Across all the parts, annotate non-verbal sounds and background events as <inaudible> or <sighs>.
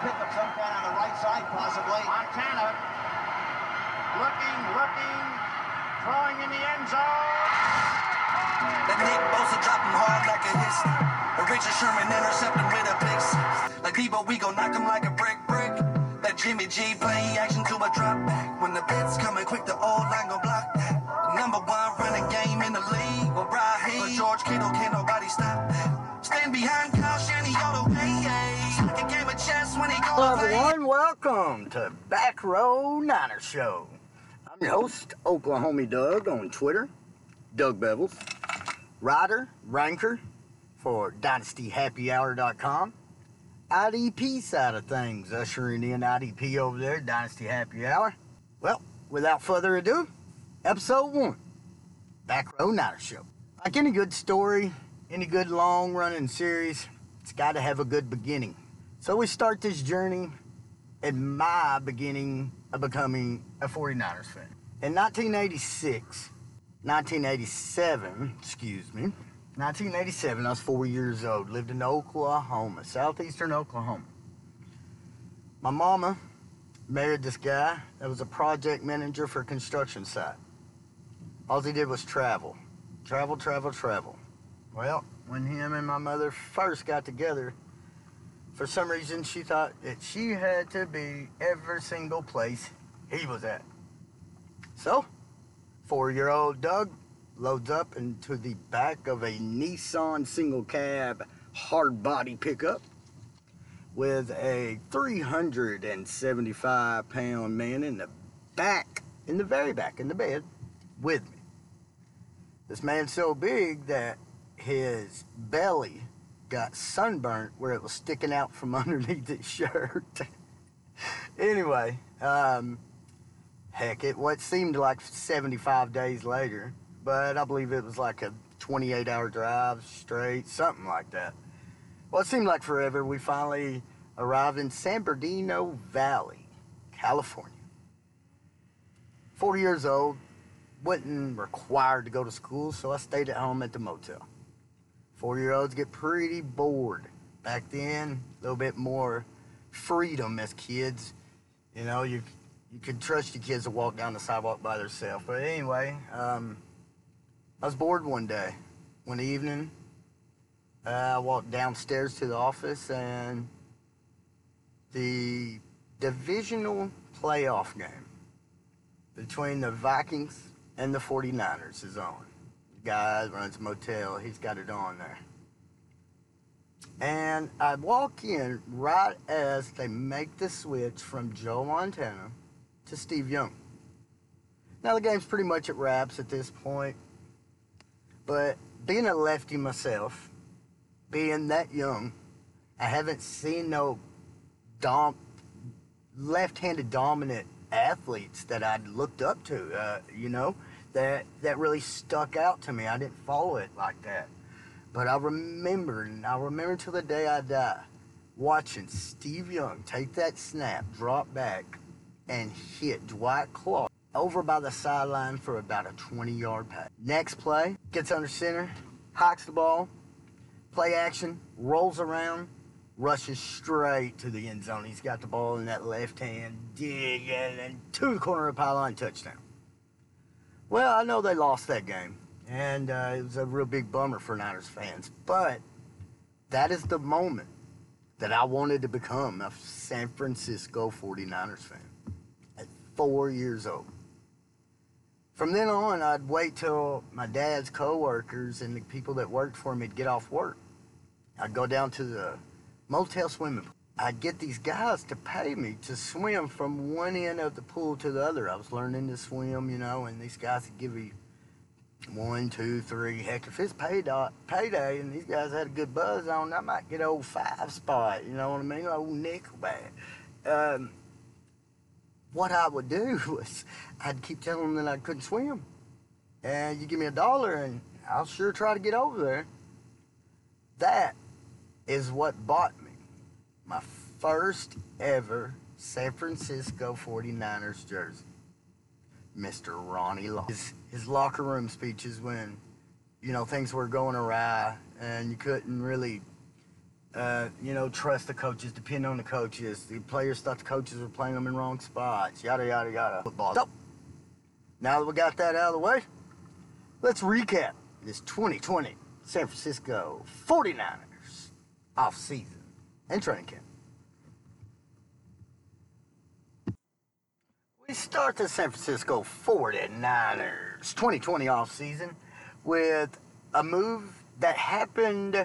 pick of some kind on the right side, possibly. Montana looking, looking, throwing in the end zone. That Nick Bosa dropping hard like a hissy. A Richard Sherman intercepting with a pick. Like Deebo, we gon' knock him like a brick brick. That Jimmy G play action to a drop back. When the blitz coming quick, the old line gon' block that. Number one running game in the league. With Raheem or George Kittle, can't nobody stop that. Stand behind Hello, everyone. Welcome to Back Row Niner Show. I'm your host, Oklahomie Doug, on Twitter, Doug Bevels, writer, ranker for DynastyHappyHour.com. IDP side of things, ushering in IDP over there, Dynasty Happy Hour. Well, without further ado, episode one, Back Row Niner Show. Like any good story, any good long running series, it's got to have a good beginning. So we start this journey at my beginning of becoming a 49ers fan. In 1986, 1987, excuse me, 1987, I was four years old, lived in Oklahoma, southeastern Oklahoma. My mama married this guy that was a project manager for a construction site. All he did was travel, travel, travel, travel. Well, when him and my mother first got together, for some reason she thought that she had to be every single place he was at. So, four year old Doug loads up into the back of a Nissan single cab hard body pickup with a 375 pound man in the back, in the very back, in the bed with me. This man's so big that his belly got sunburnt where it was sticking out from <laughs> underneath his shirt. <laughs> anyway, um, heck, it what seemed like 75 days later, but I believe it was like a 28 hour drive straight, something like that. Well, it seemed like forever. We finally arrived in San Bernardino Valley, California. 40 years old, wasn't required to go to school, so I stayed at home at the motel. Four year olds get pretty bored. Back then, a little bit more freedom as kids. You know, you you could trust your kids to walk down the sidewalk by themselves. But anyway, um, I was bored one day. One evening, uh, I walked downstairs to the office and the divisional playoff game between the Vikings and the 49ers is on. Guy runs a motel, he's got it on there. And I walk in right as they make the switch from Joe Montana to Steve Young. Now the game's pretty much at wraps at this point, but being a lefty myself, being that young, I haven't seen no dom- left-handed dominant athletes that I'd looked up to. Uh, you know, that that really stuck out to me. I didn't follow it like that, but I remember, and I remember till the day I die, watching Steve Young take that snap, drop back, and hit Dwight Clark over by the sideline for about a 20-yard pass. Next play, gets under center, hikes the ball, play action, rolls around, rushes straight to the end zone. He's got the ball in that left hand, dig it, and to the corner of the pylon, touchdown. Well, I know they lost that game, and uh, it was a real big bummer for Niners fans. But that is the moment that I wanted to become a San Francisco 49ers fan at four years old. From then on, I'd wait till my dad's coworkers and the people that worked for him would get off work. I'd go down to the motel swimming pool. I'd get these guys to pay me to swim from one end of the pool to the other. I was learning to swim, you know, and these guys would give me one, two, three. Heck, if it's payday, payday and these guys had a good buzz on, I might get old five spot, you know what I mean? Old nickelback. Um, what I would do <laughs> was I'd keep telling them that I couldn't swim. And you give me a dollar and I'll sure try to get over there. That is what bought my first ever San Francisco 49ers jersey. Mr. Ronnie Lott. His, his locker room speeches when, you know, things were going awry and you couldn't really Uh, you know, trust the coaches, depend on the coaches. The players thought the coaches were playing them in wrong spots. Yada yada yada. Football. So, now that we got that out of the way, let's recap this 2020 San Francisco 49ers off season and training camp. We start the San Francisco 49ers 2020 off season with a move that happened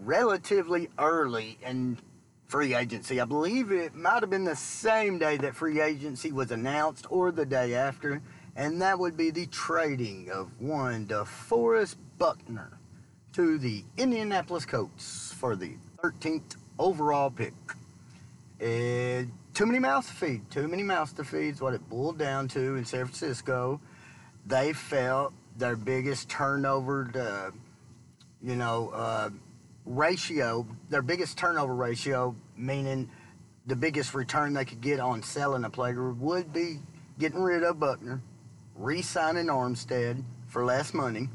relatively early in free agency. I believe it might have been the same day that free agency was announced or the day after, and that would be the trading of one DeForest Buckner to the Indianapolis Colts for the 13th overall pick. Uh, too many mouths to feed. Too many mouths to feed is what it boiled down to in San Francisco. They felt their biggest turnover, to, you know, uh, ratio, their biggest turnover ratio, meaning the biggest return they could get on selling a player, would be getting rid of Buckner, re signing Armstead for less money,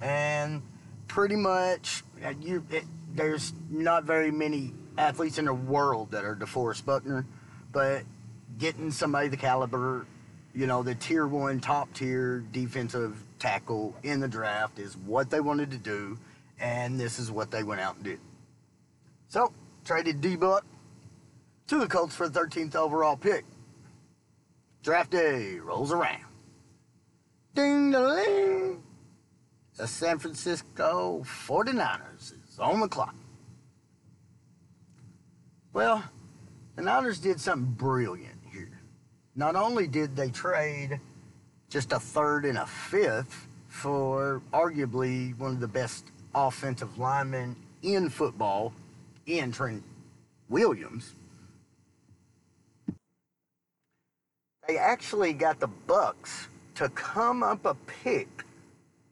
and pretty much uh, you, it, there's not very many athletes in the world that are DeForest Buckner, but getting somebody the caliber, you know, the tier one, top tier defensive tackle in the draft is what they wanted to do and this is what they went out and did. So, traded D Buck to the Colts for the 13th overall pick. Draft day rolls around. Ding ding. The San Francisco 49ers is on the clock. Well, the Niners did something brilliant here. Not only did they trade just a third and a fifth for arguably one of the best offensive linemen in football in Trent Williams. They actually got the Bucs to come up a pick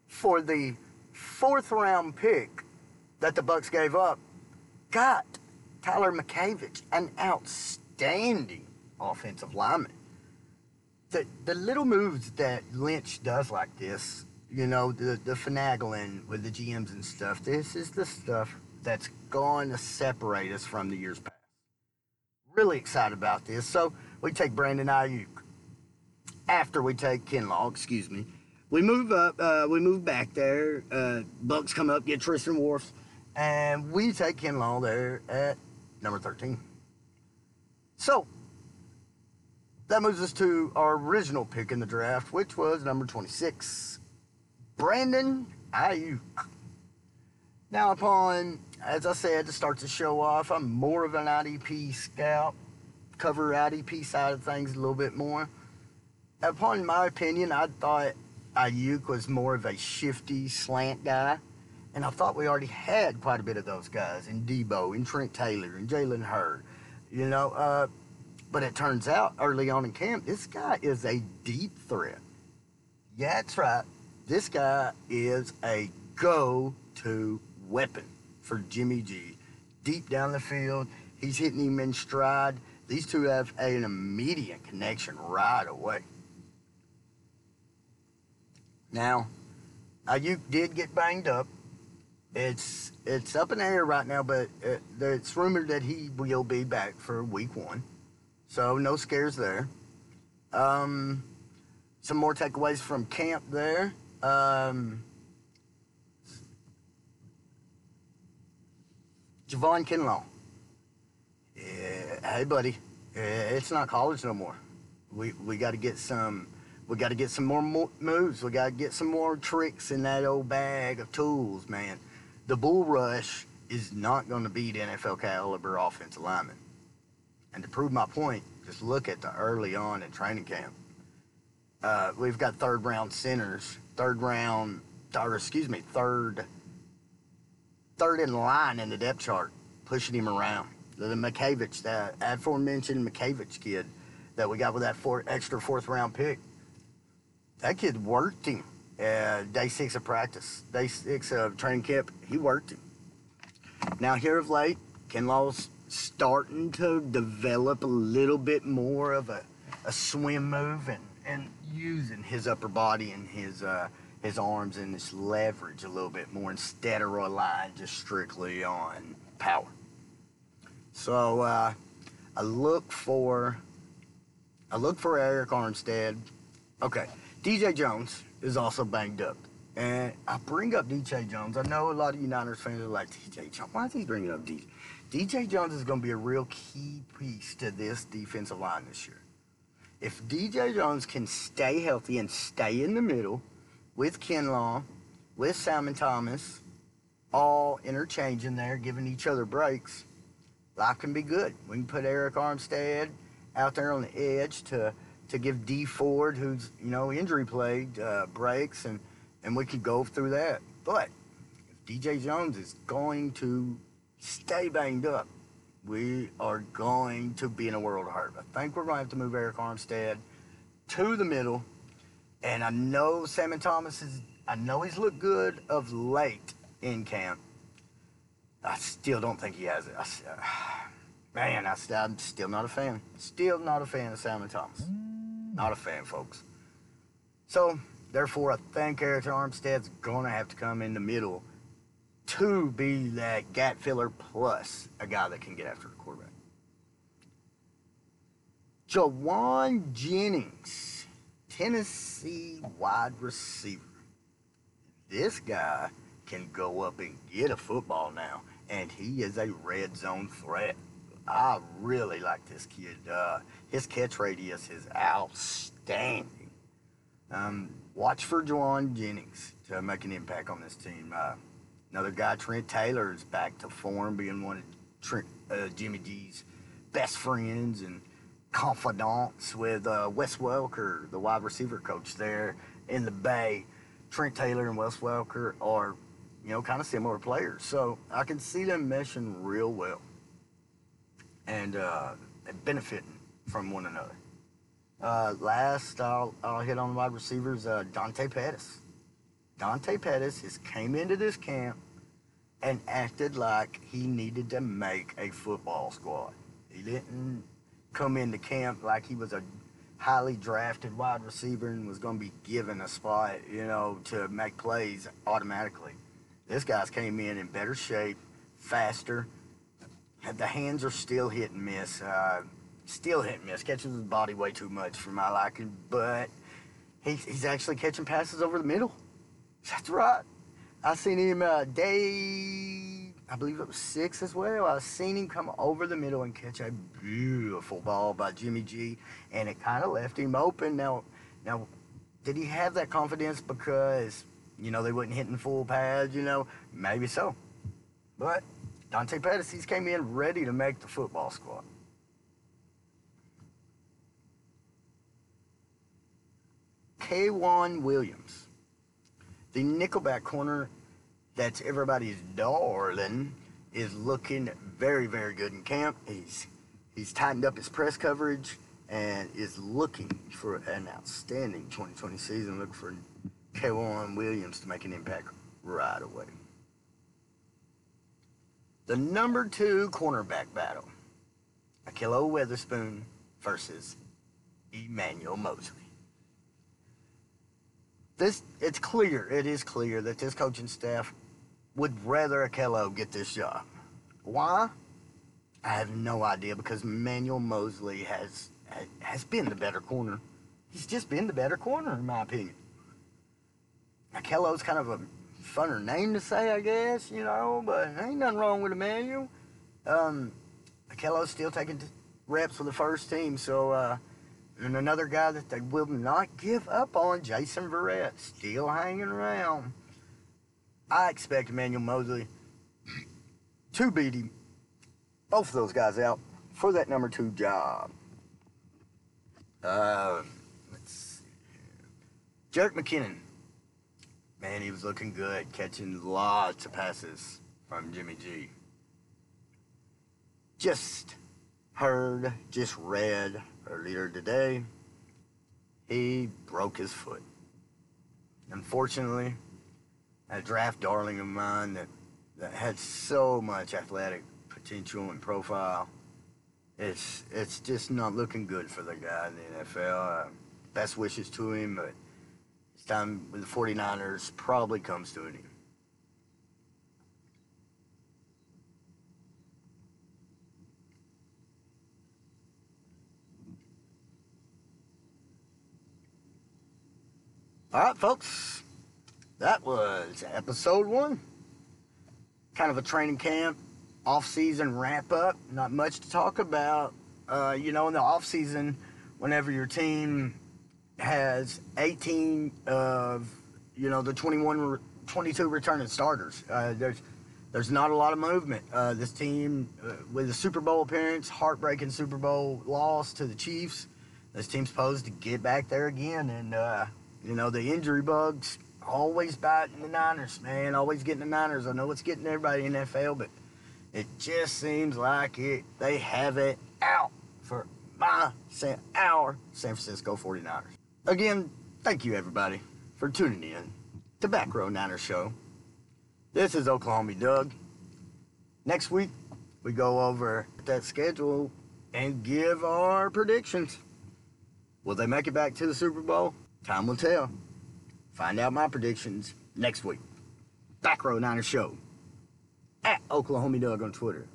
for the fourth round pick that the Bucs gave up. Got Tyler McKivitz, an outstanding offensive lineman. The the little moves that Lynch does like this you know, the, the finagling with the GMs and stuff. This is the stuff that's going to separate us from the years past. Really excited about this. So we take Brandon Aiyuk. After we take Kinlaw, excuse me, we move up. Uh, we move back there. Uh, Bucs come up, get Tristan Wirfs, and we take Kinlaw there at number 13. So that moves us to our original pick in the draft, which was number 26. Brandon Aiyuk. Now, upon, as I said, to start the show off, I'm more of an IDP scout, cover IDP side of things a little bit more. Upon my opinion, I thought Aiyuk was more of a shifty slant guy. And I thought we already had quite a bit of those guys in Deebo and Trent Taylor, and Jalen Hurd. You know, uh, but it turns out early on in camp, this guy is a deep threat. Yeah, that's right this guy is a go to weapon for Jimmy G. Deep down the field, he's hitting him in stride. These two have an immediate connection right away. Now, Aiyuk did get banged up. It's it's up in the air right now, but it, it's rumored that he will be back for week one. So no scares there. Um, some more takeaways from camp there. Um, Javon Kinlaw. Yeah, hey, buddy. It's not college no more. We we got to get some. We got to get some more moves. We got to get some more tricks in that old bag of tools, man. The bull rush is not going to beat NFL caliber offensive linemen. And to prove my point, just look at the early on in training camp. Uh, we've got third round centers third round, or excuse me, third, third in line in the depth chart, pushing him around. The, the that aforementioned McKivitz kid that we got with that four, extra fourth round pick, that kid worked him. Day six of practice, day six of training camp, he worked. Now here of late, Kinlaw's starting to develop a little bit more of a, a swim move and, and using his upper body and his uh, his arms and his leverage a little bit more instead of relying just strictly on power. So uh, I look for I look for Arik Armstead. Okay, DJ Jones is also banged up. And I bring up DJ Jones. I know a lot of United fans are like, DJ Jones, why is he bringing up DJ? DJ Jones is going to be a real key piece to this defensive line this year. If DJ Jones can stay healthy and stay in the middle with Kinlaw, with Solomon Thomas, all interchanging there, giving each other breaks, life can be good. We can put Arik Armstead out there on the edge to to give Dee Ford, who's you know injury plagued, uh, breaks, and and we could go through that. But if DJ Jones is going to stay banged up, we are going to be in a world of hurt. I think we're going to have to move Arik Armstead to the middle. And I know Solomon Thomas is, I know he's looked good of late in camp. I still don't think he has it. I, s- <sighs> man, I, I'm still not a fan. Still not a fan of Solomon Thomas. Not a fan, folks. So, therefore, I think Arik Armstead's going to have to come in the middle to be that gap filler plus a guy that can get after the quarterback. Jauan Jennings, Tennessee wide receiver. This guy can go up and get a football now, and he is a red zone threat. I really like this kid. Uh, his catch radius is outstanding. Um, watch for Jauan Jennings to make an impact on this team. Uh, another guy, Trent Taylor, is back to form, being one of Trent, uh, Jimmy G's best friends and confidants with uh, Wes Welker, the wide receiver coach there in the Bay. Trent Taylor and Wes Welker are, you know, kind of similar players. So I can see them meshing real well and uh, benefiting from one another. Uh, last, I'll, I'll hit on the wide receivers, uh, Dante Pettis. Dante Pettis has came into this camp and acted like he needed to make a football squad. He didn't come into camp like he was a highly drafted wide receiver and was going to be given a spot, you know, to make plays automatically. This guy's came in in better shape, faster. The hands are still hit and miss. Uh, still hit and miss. Catches his body way too much for my liking, but he's, he's actually catching passes over the middle. That's right. I seen him uh, day, I believe it was six as well. I seen him come over the middle and catch a beautiful ball by Jimmy G, and it kind of left him open. Now, now, did he have that confidence because you know they wasn't hitting full pads? You know, maybe so. But Dante Pettis, came in ready to make the football squad. K'Waun Williams, the nickelback corner that's everybody's darling, is looking very, very good in camp. He's he's tightened up his press coverage and is looking for an outstanding 2020 season. Looking for K'Waun Williams to make an impact right away. The number two cornerback battle, Ahkello Witherspoon versus Emmanuel Moseley this it's clear, it is clear that this coaching staff would rather Ahkello get this job. Why? I have no idea because Manuel Moseley has has been the better corner. He's just been the better corner in my opinion. Ahkello's kind of a funner name to say, I guess, you know, but ain't nothing wrong with Emmanuel. Um, Ahkello's still taking t- reps with the first team, so uh, and another guy that they will not give up on, Jason Verrett, still hanging around. I expect Emmanuel Moseley to beat him. Both of those guys out for that number two job. Uh, let's see. Jerick McKinnon. Man, he was looking good, catching lots of passes from Jimmy G. Just heard, just read earlier today, he broke his foot. Unfortunately, a draft darling of mine that, that had so much athletic potential and profile, it's it's just not looking good for the guy in the NFL. Uh, best wishes to him, but Time with the 49ers probably comes to an end. All right, folks, that was episode one. Kind of a training camp, off-season wrap-up. Not much to talk about. Uh, you know, in the off-season, whenever your team has 18 of, you know, the 21, 22 returning starters, uh, there's there's not a lot of movement. Uh, this team, uh, with a Super Bowl appearance, heartbreaking Super Bowl loss to the Chiefs, this team's supposed to get back there again. And, uh, you know, the injury bugs always biting the Niners, man. Always getting the Niners. I know it's getting everybody in the NFL, but it just seems like it. they have it out for my, San, our San Francisco 49ers. Again, thank you, everybody, for tuning in to Back Row Niners Show. This is Oklahomie Doug. Next week, we go over that schedule and give our predictions. Will they make it back to the Super Bowl? Time will tell. Find out my predictions next week. Back Row Niners Show. At Oklahomie Doug on Twitter.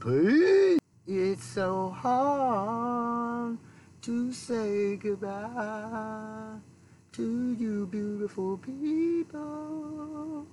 Peace. It's so hard to say goodbye to you beautiful people.